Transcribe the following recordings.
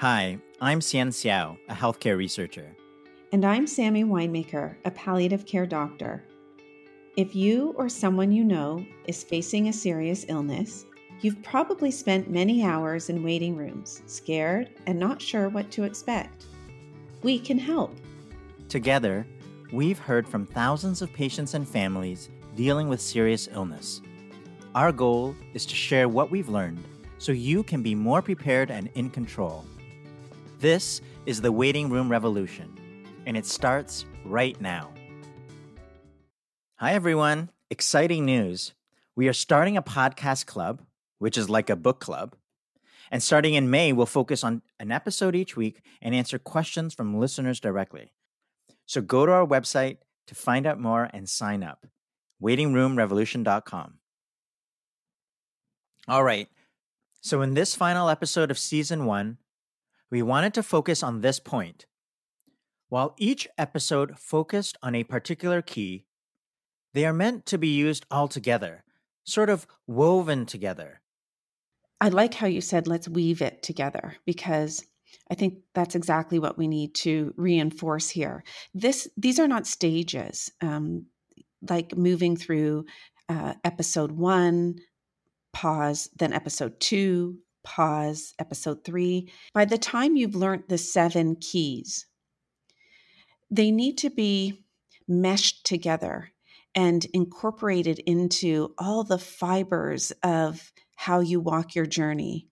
Hi, I'm Hsien Seow, a healthcare researcher. And I'm Sammy Winemaker, a palliative care doctor. If you or someone you know is facing a serious illness, you've probably spent many hours in waiting rooms, scared and not sure what to expect. We can help. Together, we've heard from thousands of patients and families dealing with serious illness. Our goal is to share what we've learned so you can be more prepared and in control. This is the Waiting Room Revolution, and it starts right now. Hi, everyone. Exciting news. We are starting a podcast club, which is like a book club. And starting in May, we'll focus on an episode each week and answer questions from listeners directly. So go to our website to find out more and sign up waitingroomrevolution.com. All right. So, in this final episode of season one, we wanted to focus on this point. While each episode focused on a particular key, they are meant to be used all together, sort of woven together. I like how you said, let's weave it together, because I think that's exactly what we need to reinforce here. This, these are not stages, um, like moving through uh, episode one, pause, then episode two, pause, episode three. By the time you've learned the seven keys, they need to be meshed together and incorporated into all the fibers of how you walk your journey.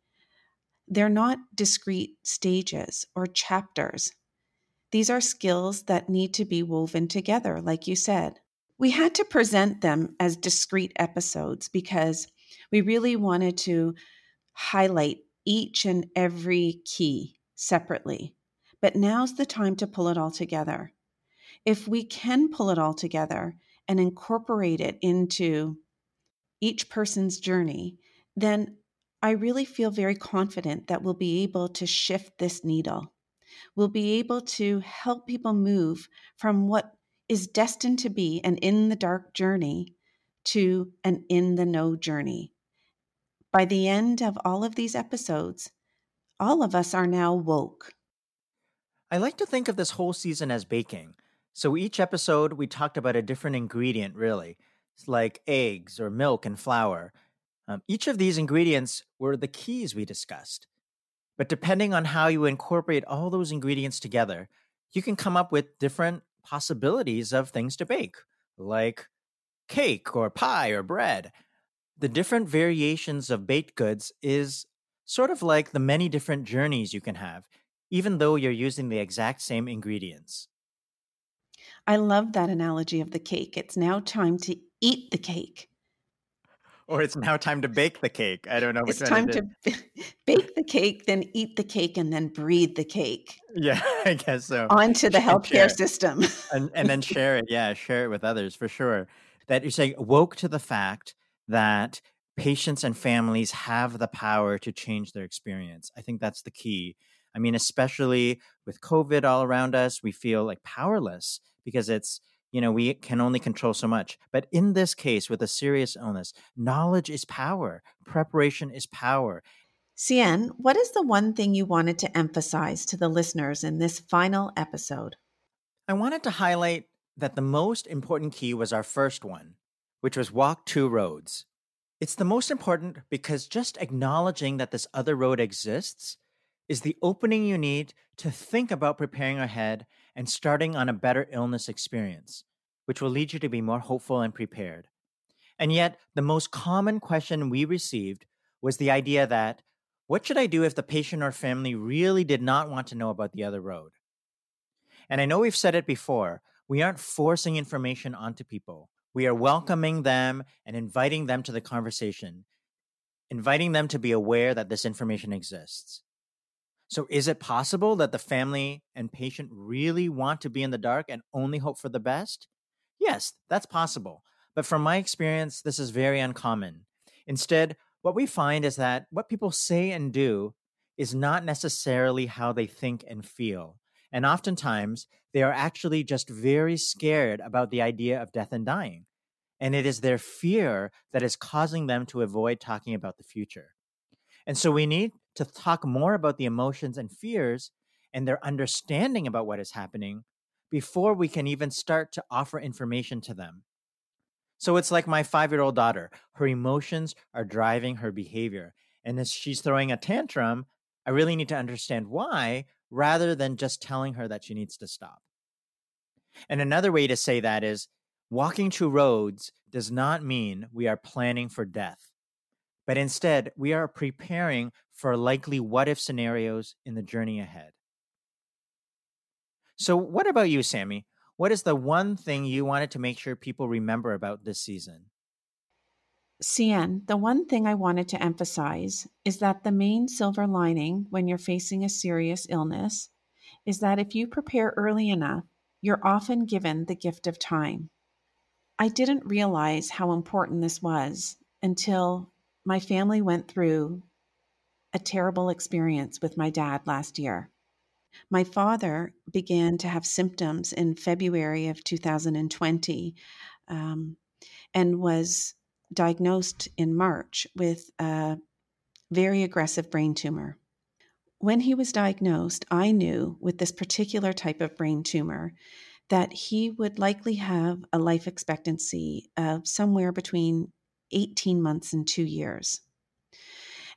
They're not discrete stages or chapters. These are skills that need to be woven together, like you said. We had to present them as discrete episodes because we really wanted to highlight each and every key separately. But now's the time to pull it all together. If we can pull it all together and incorporate it into each person's journey, then I really feel very confident that we'll be able to shift this needle. We'll be able to help people move from what is destined to be an in the dark journey to an in the know journey. By the end of all of these episodes, all of us are now woke. I like to think of this whole season as baking. So each episode, we talked about a different ingredient, really. It's like eggs or milk and flour. Um, each of these ingredients were the keys we discussed. But depending on how you incorporate all those ingredients together, you can come up with different possibilities of things to bake, like cake or pie or bread the different variations of baked goods is sort of like the many different journeys you can have, even though you're using the exact same ingredients. I love that analogy of the cake. It's now time to eat the cake. Or it's now time to bake the cake. I don't know. It's time to bake the cake, then eat the cake, and then breathe the cake. Yeah, I guess so. Onto the healthcare system. and, and then share it. Yeah, share it with others for sure. That you're saying woke to the fact that patients and families have the power to change their experience. I think that's the key. I mean, especially with COVID all around us, we feel like powerless because it's, you know, we can only control so much. But in this case, with a serious illness, knowledge is power, preparation is power. Hsien, what is the one thing you wanted to emphasize to the listeners in this final episode? I wanted to highlight that the most important key was our first one, which was walk two roads. It's the most important because just acknowledging that this other road exists is the opening you need to think about preparing ahead and starting on a better illness experience, which will lead you to be more hopeful and prepared. And yet, the most common question we received was the idea that what should I do if the patient or family really did not want to know about the other road? And I know we've said it before, we aren't forcing information onto people. We are welcoming them and inviting them to the conversation, inviting them to be aware that this information exists. So, is it possible that the family and patient really want to be in the dark and only hope for the best? Yes, that's possible. But from my experience, this is very uncommon. Instead, what we find is that what people say and do is not necessarily how they think and feel. And oftentimes, they are actually just very scared about the idea of death and dying. And it is their fear that is causing them to avoid talking about the future. And so we need to talk more about the emotions and fears and their understanding about what is happening before we can even start to offer information to them. So it's like my five year old daughter. Her emotions are driving her behavior. And as she's throwing a tantrum, I really need to understand why rather than just telling her that she needs to stop. And another way to say that is walking two roads does not mean we are planning for death, but instead we are preparing for likely what if scenarios in the journey ahead. So, what about you, Sammy? What is the one thing you wanted to make sure people remember about this season? Hsien, the one thing I wanted to emphasize is that the main silver lining when you're facing a serious illness is that if you prepare early enough, you're often given the gift of time. I didn't realize how important this was until my family went through a terrible experience with my dad last year. My father began to have symptoms in February of 2020 um, and was diagnosed in March with a very aggressive brain tumor. When he was diagnosed, I knew with this particular type of brain tumor that he would likely have a life expectancy of somewhere between 18 months and two years.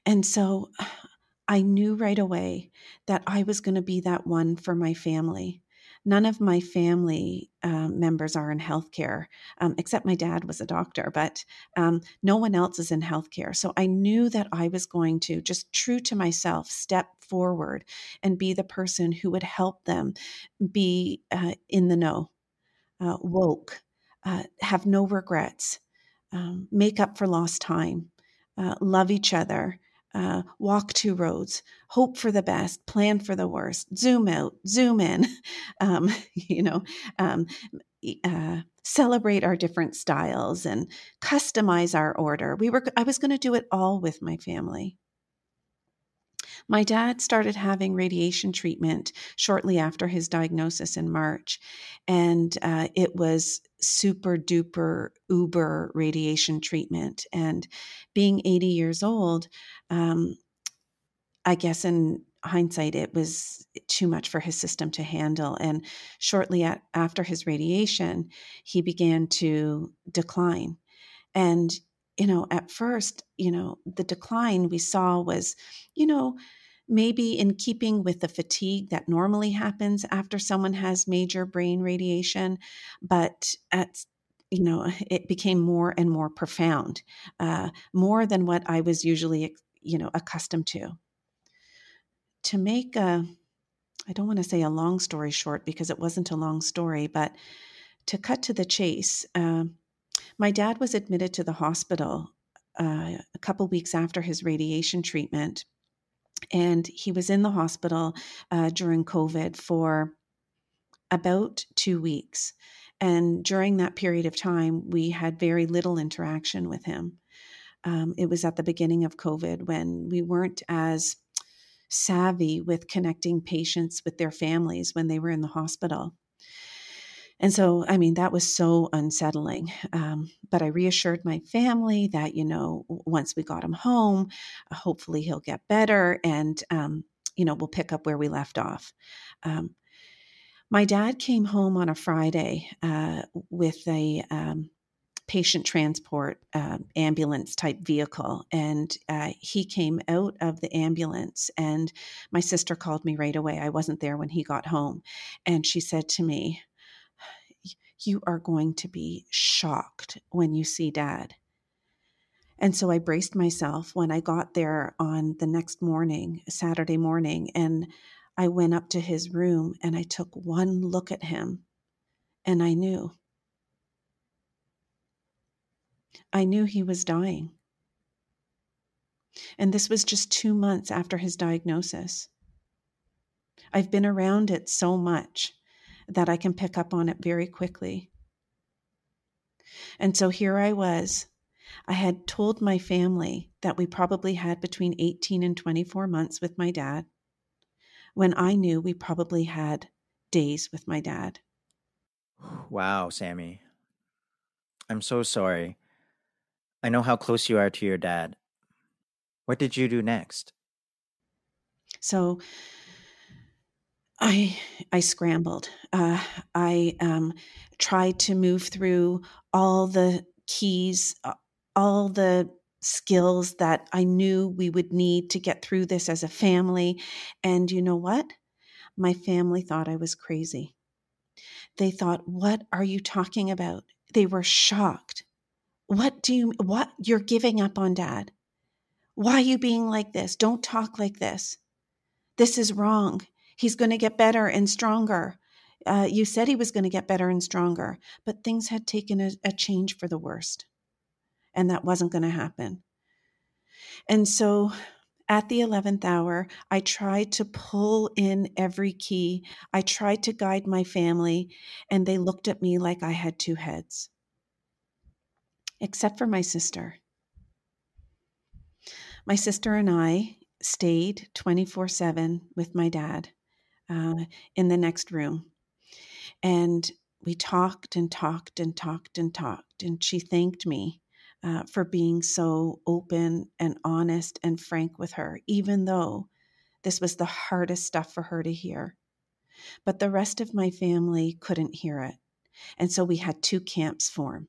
And so I knew right away that I was going to be that one for my family. None of my family um, members are in healthcare, um, except my dad was a doctor, but um, no one else is in healthcare. So I knew that I was going to, just true to myself, step forward and be the person who would help them be uh, in the know, uh, woke, uh, have no regrets, um, make up for lost time, uh, love each other, uh, walk two roads, hope for the best, plan for the worst, zoom out, zoom in, um, you know, um, uh, celebrate our different styles and customize our order. We were, I was going to do it all with my family. My dad started having radiation treatment shortly after his diagnosis in March, and uh, it was super duper uber radiation treatment. And being 80 years old, um, I guess in hindsight, it was too much for his system to handle. And shortly at, after his radiation, he began to decline. And you know, at first, you know, the decline we saw was, you know, maybe in keeping with the fatigue that normally happens after someone has major brain radiation, but at you know, it became more and more profound, uh, more than what I was usually, you know, accustomed to. To make a, I don't want to say a long story short because it wasn't a long story, but to cut to the chase, uh, my dad was admitted to the hospital uh, a couple weeks after his radiation treatment. And he was in the hospital uh, during COVID for about two weeks. And during that period of time, we had very little interaction with him. Um, it was at the beginning of COVID when we weren't as savvy with connecting patients with their families when they were in the hospital. And so, I mean, that was so unsettling. Um, but I reassured my family that, you know, once we got him home, uh, hopefully he'll get better and, um, you know, we'll pick up where we left off. Um, my dad came home on a Friday uh, with a um, patient transport uh, ambulance type vehicle. And uh, he came out of the ambulance, and my sister called me right away. I wasn't there when he got home. And she said to me, you are going to be shocked when you see dad. And so I braced myself when I got there on the next morning, Saturday morning, and I went up to his room and I took one look at him and I knew. I knew he was dying. And this was just two months after his diagnosis. I've been around it so much that I can pick up on it very quickly. And so here I was. I had told my family that we probably had between 18 and 24 months with my dad, when I knew we probably had days with my dad. Wow, Sammy. I'm so sorry. I know how close you are to your dad. What did you do next? So I I scrambled. Uh, I um, tried to move through all the keys, all the skills that I knew we would need to get through this as a family. And you know what? My family thought I was crazy. They thought, "What are you talking about?" They were shocked. What do you what you're giving up on dad? Why are you being like this? Don't talk like this. This is wrong. He's going to get better and stronger. Uh, you said he was going to get better and stronger, but things had taken a, a change for the worst. And that wasn't going to happen. And so at the 11th hour, I tried to pull in every key. I tried to guide my family, and they looked at me like I had two heads, except for my sister. My sister and I stayed 24 7 with my dad uh, in the next room. And we talked and talked and talked and talked. And she thanked me uh, for being so open and honest and frank with her, even though this was the hardest stuff for her to hear. But the rest of my family couldn't hear it. And so we had two camps form.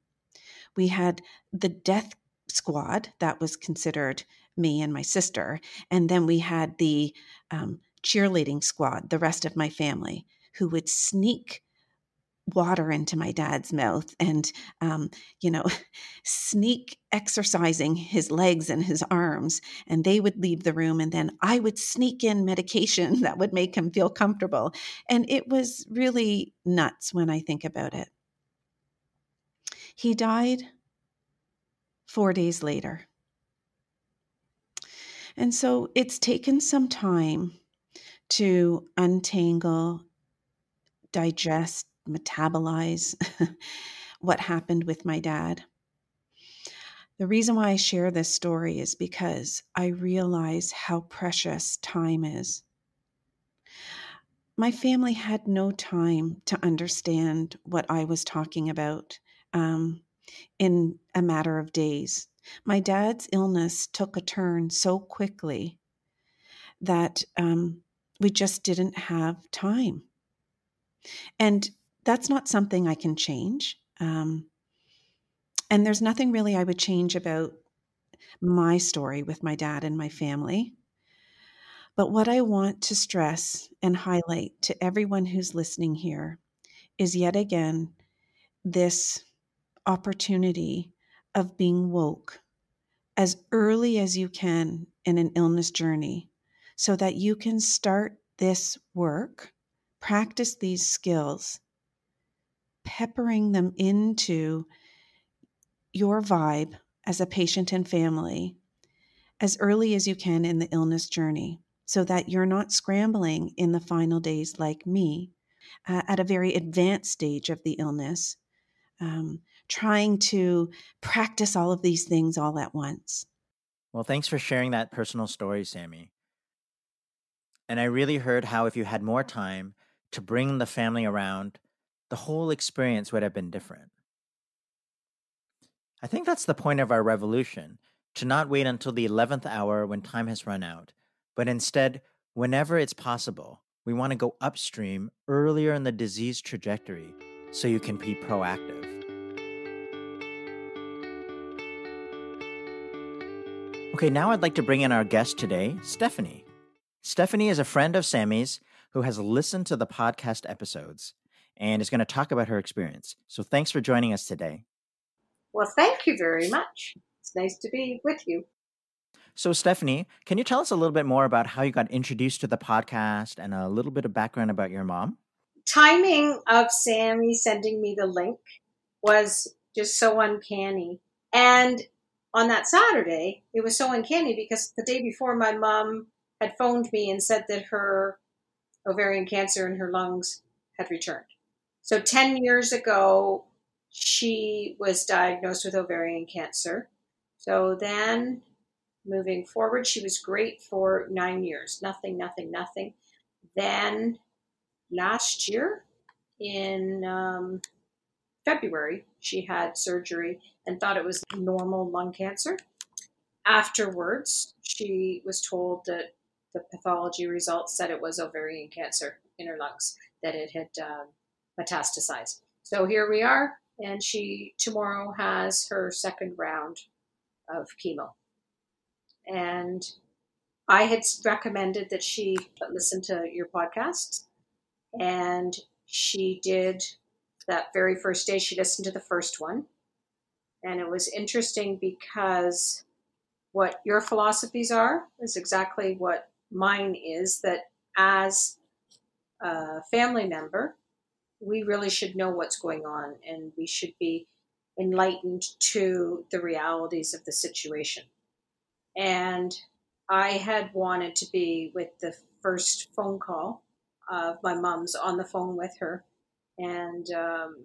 We had the death squad that was considered me and my sister. And then we had the um, cheerleading squad, the rest of my family, who would sneak water into my dad's mouth and um, you know sneak exercising his legs and his arms and they would leave the room and then i would sneak in medication that would make him feel comfortable and it was really nuts when i think about it. He died four days later. And so it's taken some time to untangle, digest, metabolize what happened with my dad. The reason why I share this story is because I realize how precious time is. My family had no time to understand what I was talking about um, in a matter of days. My dad's illness took a turn so quickly that um, we just didn't have time. And that's not something I can change. Um, and there's nothing really I would change about my story with my dad and my family. But what I want to stress and highlight to everyone who's listening here is yet again this opportunity of being woke as early as you can in an illness journey so that you can start this work, practice these skills, peppering them into your vibe as a patient and family as early as you can in the illness journey so that you're not scrambling in the final days like me uh, at a very advanced stage of the illness um, trying to practice all of these things all at once. Well, thanks for sharing that personal story, Sammy. And I really heard how if you had more time to bring the family around, the whole experience would have been different. I think that's the point of our revolution to not wait until the 11th hour when time has run out, but instead, whenever it's possible, we want to go upstream earlier in the disease trajectory so you can be proactive. Okay, now I'd like to bring in our guest today, Stephanie. Stephanie is a friend of Sammy's who has listened to the podcast episodes and is going to talk about her experience. So thanks for joining us today. Well, thank you very much. It's nice to be with you. So, Stephanie, can you tell us a little bit more about how you got introduced to the podcast and a little bit of background about your mom? Timing of Sammy sending me the link was just so uncanny. And on that Saturday, it was so uncanny because the day before my mom had phoned me and said that her ovarian cancer in her lungs had returned. So 10 years ago, she was diagnosed with ovarian cancer. So then, moving forward, she was great for nine years. Nothing, nothing, nothing. Then last year, in um, February, she had surgery and thought it was normal lung cancer. Afterwards, she was told that the pathology results said it was ovarian cancer in her lungs that it had um, metastasized. So here we are, and she tomorrow has her second round of chemo. And I had recommended that she listen to your podcasts, and she did that very first day. She listened to the first one, and it was interesting because what your philosophies are is exactly what mine is. That as a family member, we really should know what's going on, and we should be enlightened to the realities of the situation. And I had wanted to be with the first phone call of my mom's on the phone with her. And um,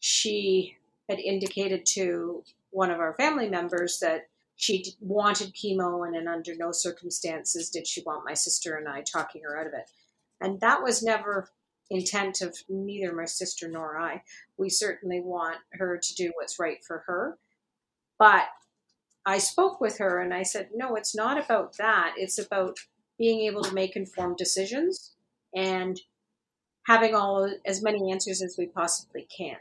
she had indicated to one of our family members that she wanted chemo and under no circumstances did she want my sister and I talking her out of it. And that was never intent of neither my sister nor I. We certainly want her to do what's right for her. But I spoke with her and I said, no, it's not about that. It's about being able to make informed decisions and having all as many answers as we possibly can.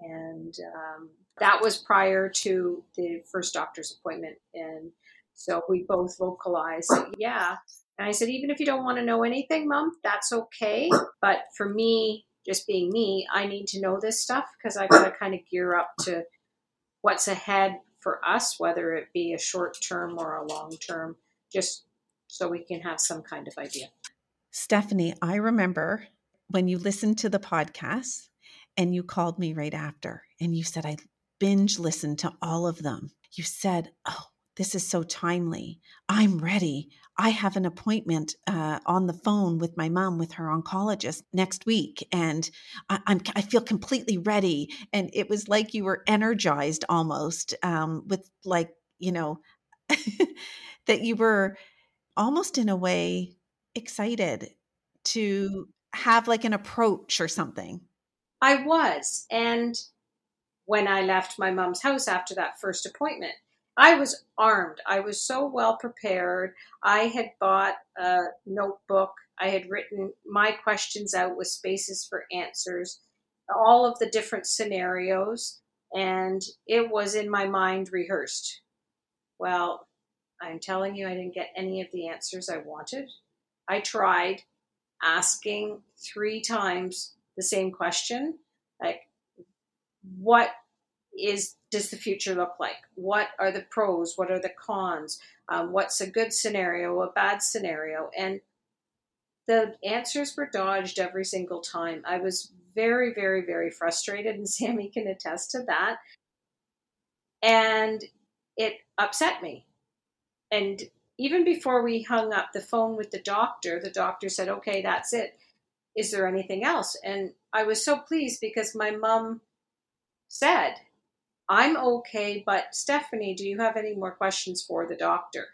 And um, that was prior to the first doctor's appointment. And so we both vocalized, yeah. And I said, even if you don't want to know anything, mom, that's okay. But for me, just being me, I need to know this stuff because I got to kind of gear up to what's ahead for us, whether it be a short term or a long term, just so we can have some kind of idea. Stephanie, I remember when you listened to the podcast and you called me right after and you said, I binge listened to all of them. You said, Oh, this is so timely. I'm ready. I have an appointment uh, on the phone with my mom, with her oncologist next week, and I, am I feel completely ready. And it was like you were energized almost um, with like you know that you were almost in a way excited to have like an approach or something? I was. And when I left my mom's house after that first appointment, I was armed. I was so well prepared. I had bought a notebook. I had written my questions out with spaces for answers, all of the different scenarios, and it was in my mind rehearsed. Well, I'm telling you, I didn't get any of the answers I wanted. I tried asking three times the same question like, what is does the future look like? What are the pros? What are the cons? Um, what's a good scenario, a bad scenario? And the answers were dodged every single time. I was very, very, very frustrated, and Sammy can attest to that. And it upset me and even before we hung up the phone with the doctor, the doctor said, okay, that's it. Is there anything else? And I was so pleased because my mom said, I'm okay, but Stephanie, do you have any more questions for the doctor?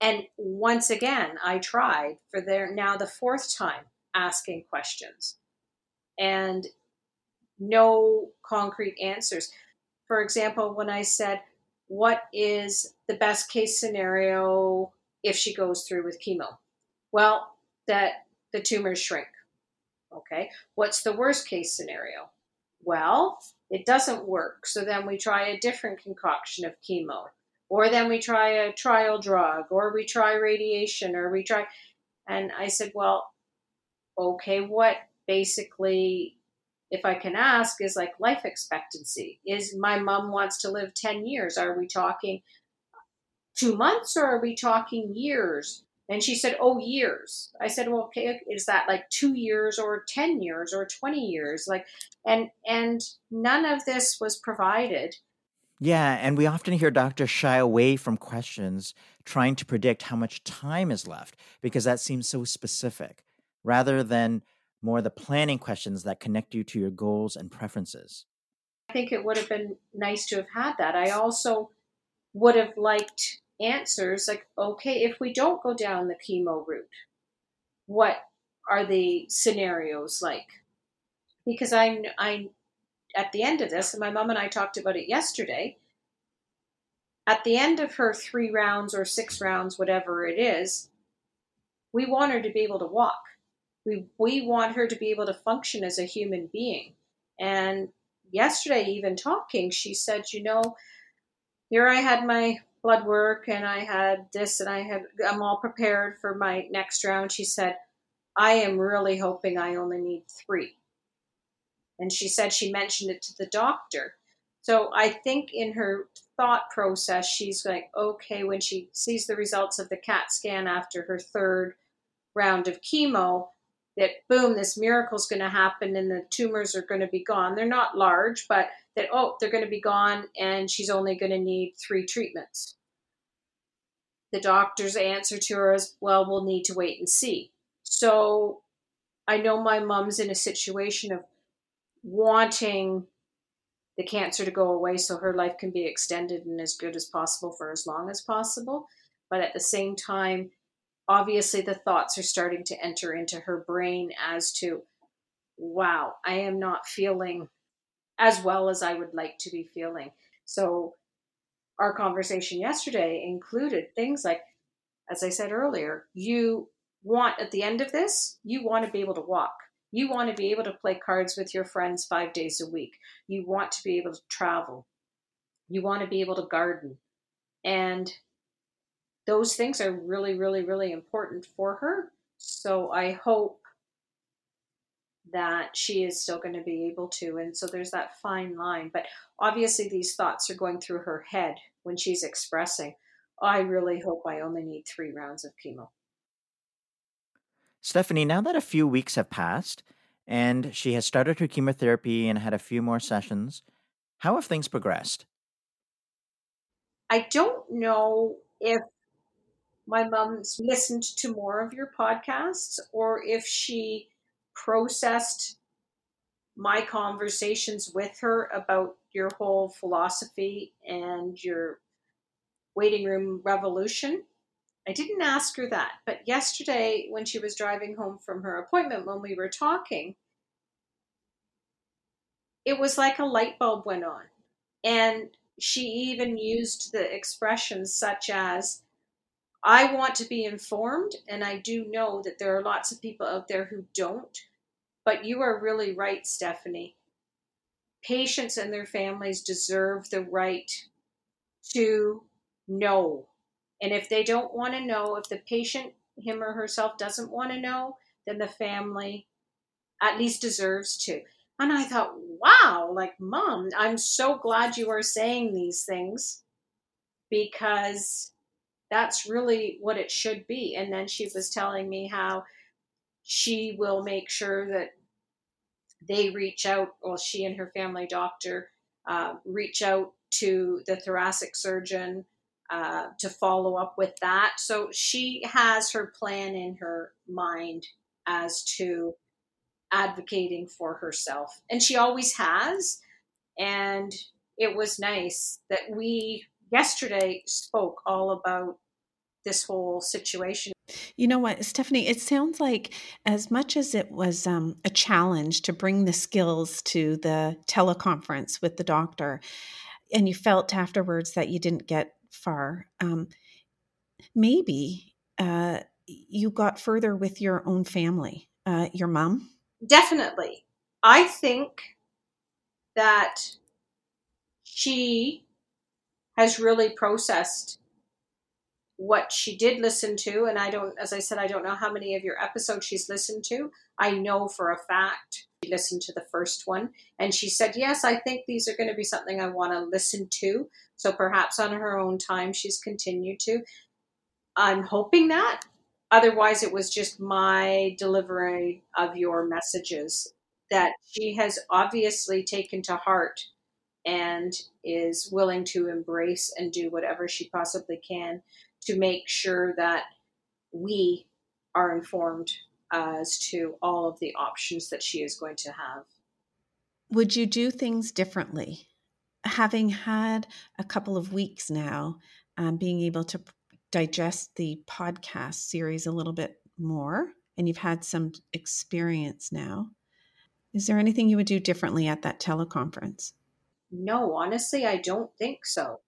And once again, I tried for their now the fourth time asking questions and no concrete answers. For example, when I said, what is the best case scenario if she goes through with chemo? Well, that the tumors shrink. Okay. What's the worst case scenario? Well, it doesn't work. So then we try a different concoction of chemo. Or then we try a trial drug, or we try radiation, or we try. And I said, well, okay, what basically if I can ask, is like life expectancy. Is my mom wants to live 10 years? Are we talking two months or are we talking years? And she said, Oh, years. I said, Well, okay, is that like two years or 10 years or 20 years? Like, and, and none of this was provided. Yeah, and we often hear doctors shy away from questions trying to predict how much time is left because that seems so specific rather than more the planning questions that connect you to your goals and preferences. I think it would have been nice to have had that. I also would have liked answers like, okay, if we don't go down the chemo route, what are the scenarios like? Because I, I, at the end of this, and my mom and I talked about it yesterday. At the end of her three rounds or six rounds, whatever it is, we want her to be able to walk. We, we want her to be able to function as a human being. And yesterday, even talking, she said, you know, here I had my blood work and I had this and I had, I'm all prepared for my next round. She said, I am really hoping I only need three. And she said she mentioned it to the doctor. So I think in her thought process, she's like, okay, when she sees the results of the CAT scan after her third round of chemo, that boom, this miracle is going to happen and the tumors are going to be gone. They're not large, but that, oh, they're going to be gone and she's only going to need three treatments. The doctor's answer to her is, well, we'll need to wait and see. So I know my mom's in a situation of wanting the cancer to go away so her life can be extended and as good as possible for as long as possible. But at the same time, obviously the thoughts are starting to enter into her brain as to, wow, I am not feeling as well as I would like to be feeling. So our conversation yesterday included things like, as I said earlier, you want at the end of this, you want to be able to walk. You want to be able to play cards with your friends five days a week. You want to be able to travel. You want to be able to garden. And those things are really, really, really important for her. So I hope that she is still going to be able to. And so there's that fine line. But obviously, these thoughts are going through her head when she's expressing, I really hope I only need three rounds of chemo. Stephanie, now that a few weeks have passed and she has started her chemotherapy and had a few more sessions, how have things progressed? I don't know if my mom's listened to more of your podcasts or if she processed my conversations with her about your whole philosophy and your waiting room revolution. I didn't ask her that, but yesterday when she was driving home from her appointment, when we were talking, it was like a light bulb went on. And she even used the expressions such as, I want to be informed, and I do know that there are lots of people out there who don't. But you are really right, Stephanie. Patients and their families deserve the right to know and if they don't want to know, if the patient, him or herself, doesn't want to know, then the family at least deserves to. And I thought, wow, like, mom, I'm so glad you are saying these things because that's really what it should be. And then she was telling me how she will make sure that they reach out, well, she and her family doctor uh, reach out to the thoracic surgeon uh, to follow up with that. So she has her plan in her mind as to advocating for herself. And she always has. And it was nice that we yesterday spoke all about this whole situation. You know what, Stephanie, it sounds like as much as it was um, a challenge to bring the skills to the teleconference with the doctor, and you felt afterwards that you didn't get far, um, maybe uh, you got further with your own family, uh, your mom. Definitely. I think that she has really processed what she did listen to and i don't as i said i don't know how many of your episodes she's listened to i know for a fact she listened to the first one and she said yes i think these are going to be something i want to listen to so perhaps on her own time, she's continued to. I'm hoping that. Otherwise, it was just my delivery of your messages that she has obviously taken to heart and is willing to embrace and do whatever she possibly can to make sure that we are informed as to all of the options that she is going to have. Would you do things differently having had a couple of weeks now, um, being able to digest the podcast series a little bit more, and you've had some experience now, is there anything you would do differently at that teleconference? No, honestly, I don't think so.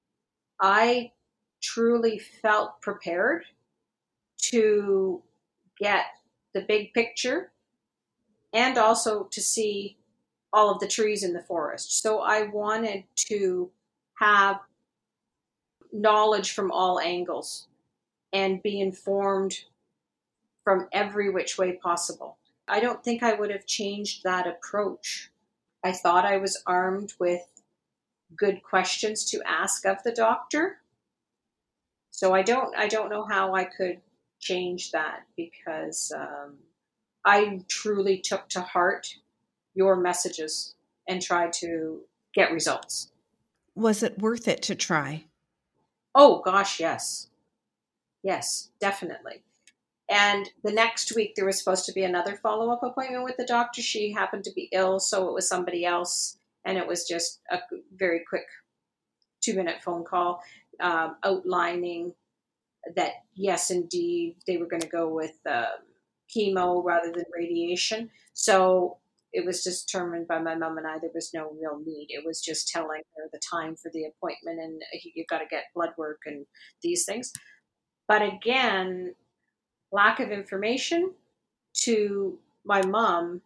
I truly felt prepared to get the big picture and also to see all of the trees in the forest. So I wanted to have knowledge from all angles and be informed from every which way possible. I don't think I would have changed that approach. I thought I was armed with good questions to ask of the doctor. So I don't I don't know how I could change that because um, I truly took to heart your messages and tried to get results. Was it worth it to try? Oh gosh, yes. Yes, definitely. And the next week there was supposed to be another follow up appointment with the doctor. She happened to be ill, so it was somebody else, and it was just a very quick two minute phone call um, outlining that yes, indeed, they were going to go with uh, chemo rather than radiation. So it was determined by my mom and I there was no real need. It was just telling her the time for the appointment and you've got to get blood work and these things. But again, lack of information to my mom,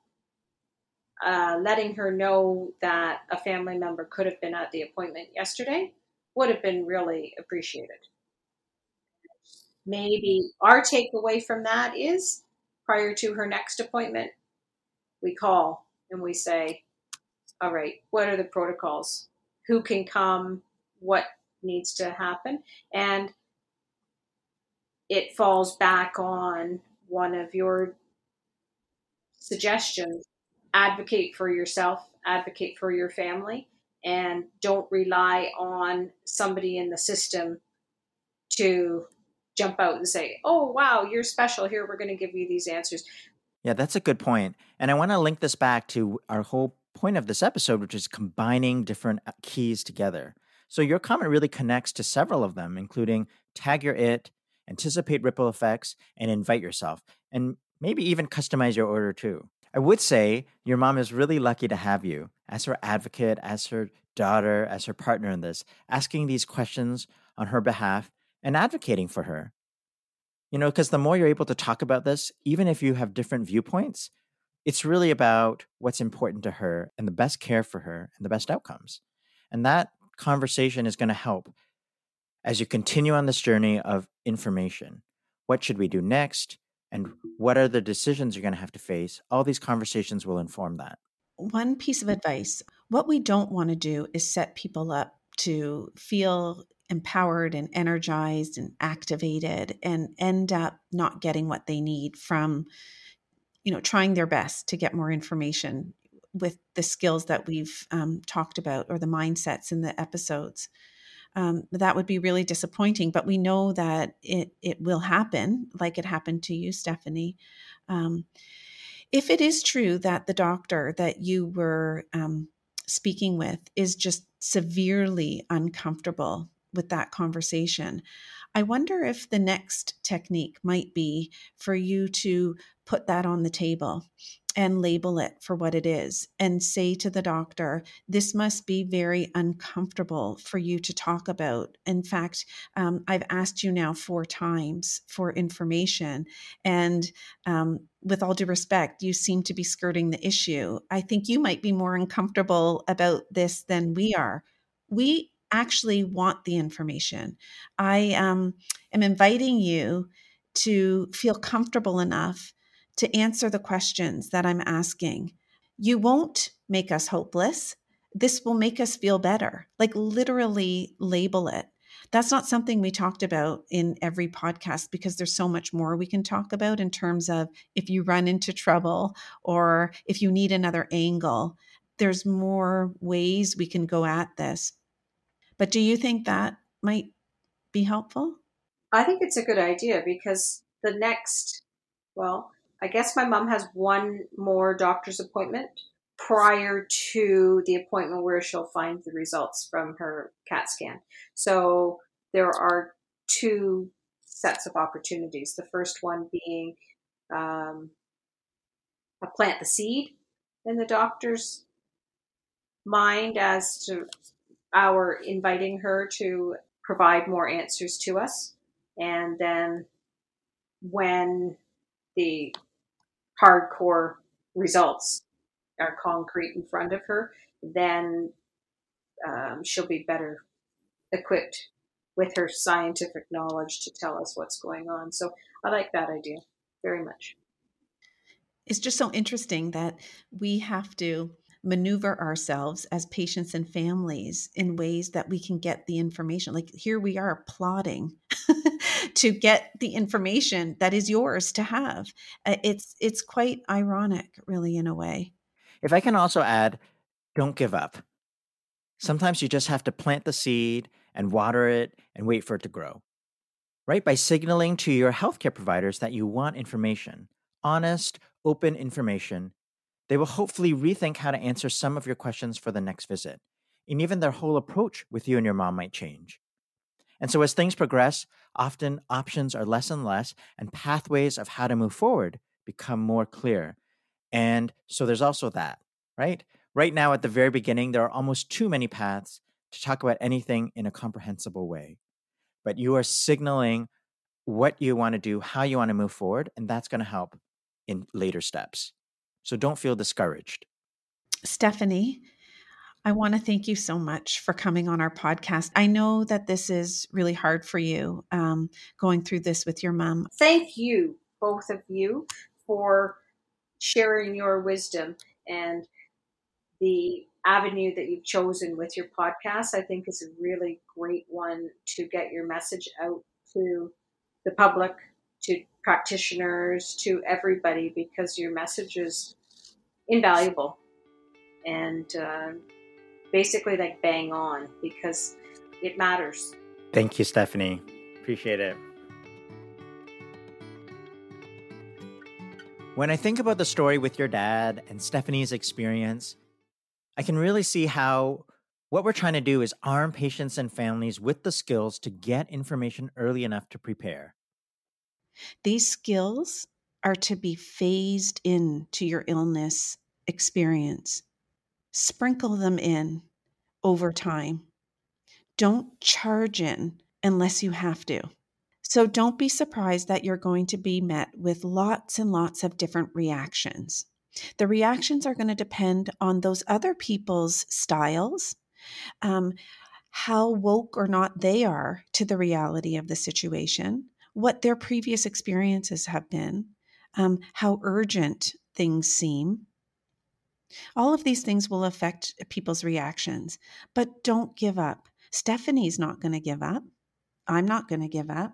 uh, letting her know that a family member could have been at the appointment yesterday would have been really appreciated. Maybe our takeaway from that is prior to her next appointment, we call and we say, all right, what are the protocols? Who can come? What needs to happen? And it falls back on one of your suggestions advocate for yourself, advocate for you're family, and don't rely on somebody in the system to jump out and say, oh, wow, you're special. Here, we're going to give you these answers. Yeah, that's a good point. And I want to link this back to our whole point of this episode, which is combining different uh, keys together. So your comment really connects to several of them, including tag your it, anticipate ripple effects, and invite yourself, and maybe even customize your order too. I would say your mom is really lucky to have you as her advocate, as her daughter, as her partner in this, asking these questions on her behalf and advocating for her. You know, because the more you're able to talk about this, even if you have different viewpoints, it's really about what's important to her and the best care for her and the best outcomes. And that conversation is going to help as you continue on this journey of information. What should we do next? And what are the decisions you're going to have to face? All these conversations will inform that. One piece of advice what we don't want to do is set people up to feel empowered and energized and activated and end up not getting what they need from you know trying their best to get more information with the skills that we've um, talked about or the mindsets in the episodes um, that would be really disappointing but we know that it it will happen like it happened to you stephanie um, if it is true that the doctor that you were um, speaking with is just severely uncomfortable with that conversation. I wonder if the next technique might be for you to put that on the table and label it for what it is and say to the doctor, this must be very uncomfortable for you to talk about. In fact, um, I've asked you now four times for information. And um, with all due respect, you seem to be skirting the issue. I think you might be more uncomfortable about this than we are. We actually want the information. I um, am inviting you to feel comfortable enough to answer the questions that I'm asking. You won't make us hopeless. This will make us feel better. Like literally label it. That's not something we talked about in every podcast because there's so much more we can talk about in terms of if you run into trouble or if you need another angle. There's more ways we can go at this. But do you think that might be helpful? I think it's a good idea because the next, well, I guess my mom has one more doctor's appointment prior to the appointment where she'll find the results from her CAT scan. So there are two sets of opportunities. The first one being um, a plant the seed in the doctor's mind as to our inviting her to provide more answers to us. And then when the hardcore results are concrete in front of her, then um, she'll be better equipped with her scientific knowledge to tell us what's going on. So I like that idea very much. It's just so interesting that we have to maneuver ourselves as patients and families in ways that we can get the information. Like here we are plotting to get the information that is yours to have. Uh, it's it's quite ironic, really, in a way. If I can also add, don't give up. Sometimes you just have to plant the seed and water it and wait for it to grow. Right? By signaling to your healthcare providers that you want information, honest, open information, they will hopefully rethink how to answer some of your questions for the next visit. And even their whole approach with you and your mom might change. And so, as things progress, often options are less and less, and pathways of how to move forward become more clear. And so, there's also that, right? Right now, at the very beginning, there are almost too many paths to talk about anything in a comprehensible way. But you are signaling what you want to do, how you want to move forward, and that's going to help in later steps. So don't feel discouraged. Stephanie, I want to thank you so much for coming on our podcast. I know that this is really hard for you um, going through this with your mom. Thank you, both of you, for sharing your wisdom and the avenue that you've chosen with your podcast. I think is a really great one to get your message out to the public, to practitioners, to everybody, because your message is invaluable and uh, basically like bang on because it matters. Thank you, Stephanie. Appreciate it. When I think about the story with your dad and Stephanie's experience, I can really see how what we're trying to do is arm patients and families with the skills to get information early enough to prepare. These skills are to be phased in to your illness experience. Sprinkle them in over time. Don't charge in unless you have to. So don't be surprised that you're going to be met with lots and lots of different reactions. The reactions are going to depend on those other people's styles, um, how woke or not they are to the reality of the situation, what their previous experiences have been, um, how urgent things seem. All of these things will affect people's reactions, but don't give up. Stephanie's not going to give up. I'm not going to give up.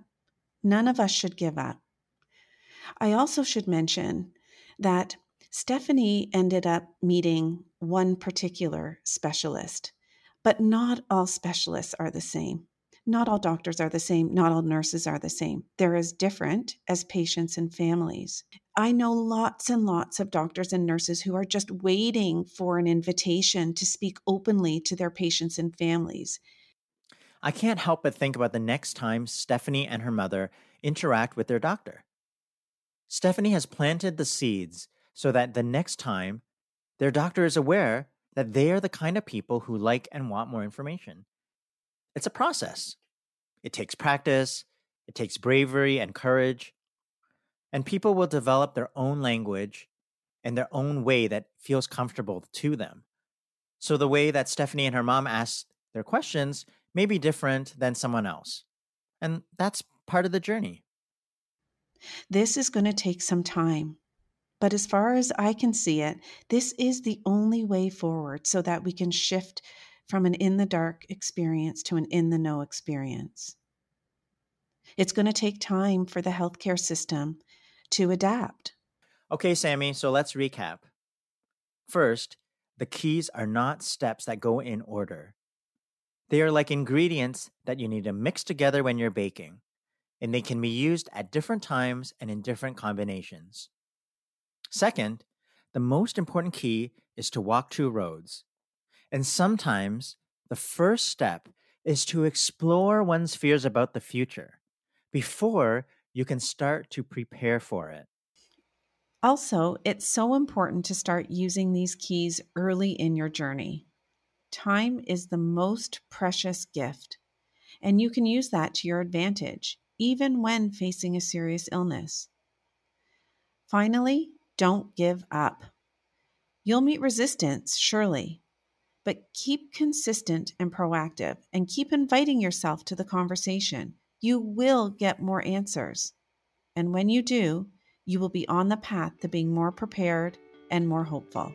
None of us should give up. I also should mention that Stephanie ended up meeting one particular specialist, but not all specialists are the same. Not all doctors are the same. Not all nurses are the same. They're as different as patients and families. I know lots and lots of doctors and nurses who are just waiting for an invitation to speak openly to their patients and families. I can't help but think about the next time Stephanie and her mother interact with their doctor. Stephanie has planted the seeds so that the next time their doctor is aware that they are the kind of people who like and want more information it's a process. It takes practice, it takes bravery and courage, and people will develop their own language and their own way that feels comfortable to them. So the way that Stephanie and her mom asked their questions may be different than someone else. And that's part of the journey. This is going to take some time. But as far as I can see it, this is the only way forward so that we can shift from an in the dark experience to an in the know experience. It's going to take time for the healthcare system to adapt. Okay, Sammy, so let's recap. First, the keys are not steps that go in order. They are like ingredients that you need to mix together when you're baking, and they can be used at different times and in different combinations. Second, the most important key is to walk two roads and sometimes the first step is to explore one's fears about the future before you can start to prepare for it. Also, it's so important to start using these keys early in your journey. Time is the most precious gift, and you can use that to your advantage, even when facing a serious illness. Finally, don't give up. You'll meet resistance, surely, but keep consistent and proactive and keep inviting yourself to the conversation. You will get more answers. And when you do, you will be on the path to being more prepared and more hopeful.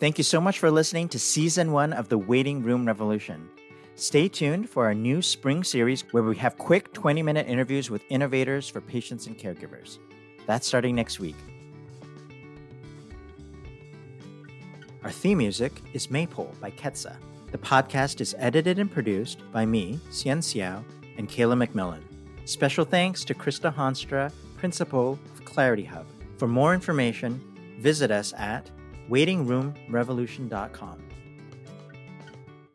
Thank you so much for listening to season one of the Waiting Room Revolution. Stay tuned for our new spring series where we have quick 20 minute interviews with innovators for patients and caregivers. That's starting next week. Our theme music is Maypole by Ketsa. The podcast is edited and produced by me, Hsien Seow, and Kayla McMillan. Special thanks to Krista Honstra, Principal of Clarity Hub. For more information, visit us at waitingroomrevolution.com.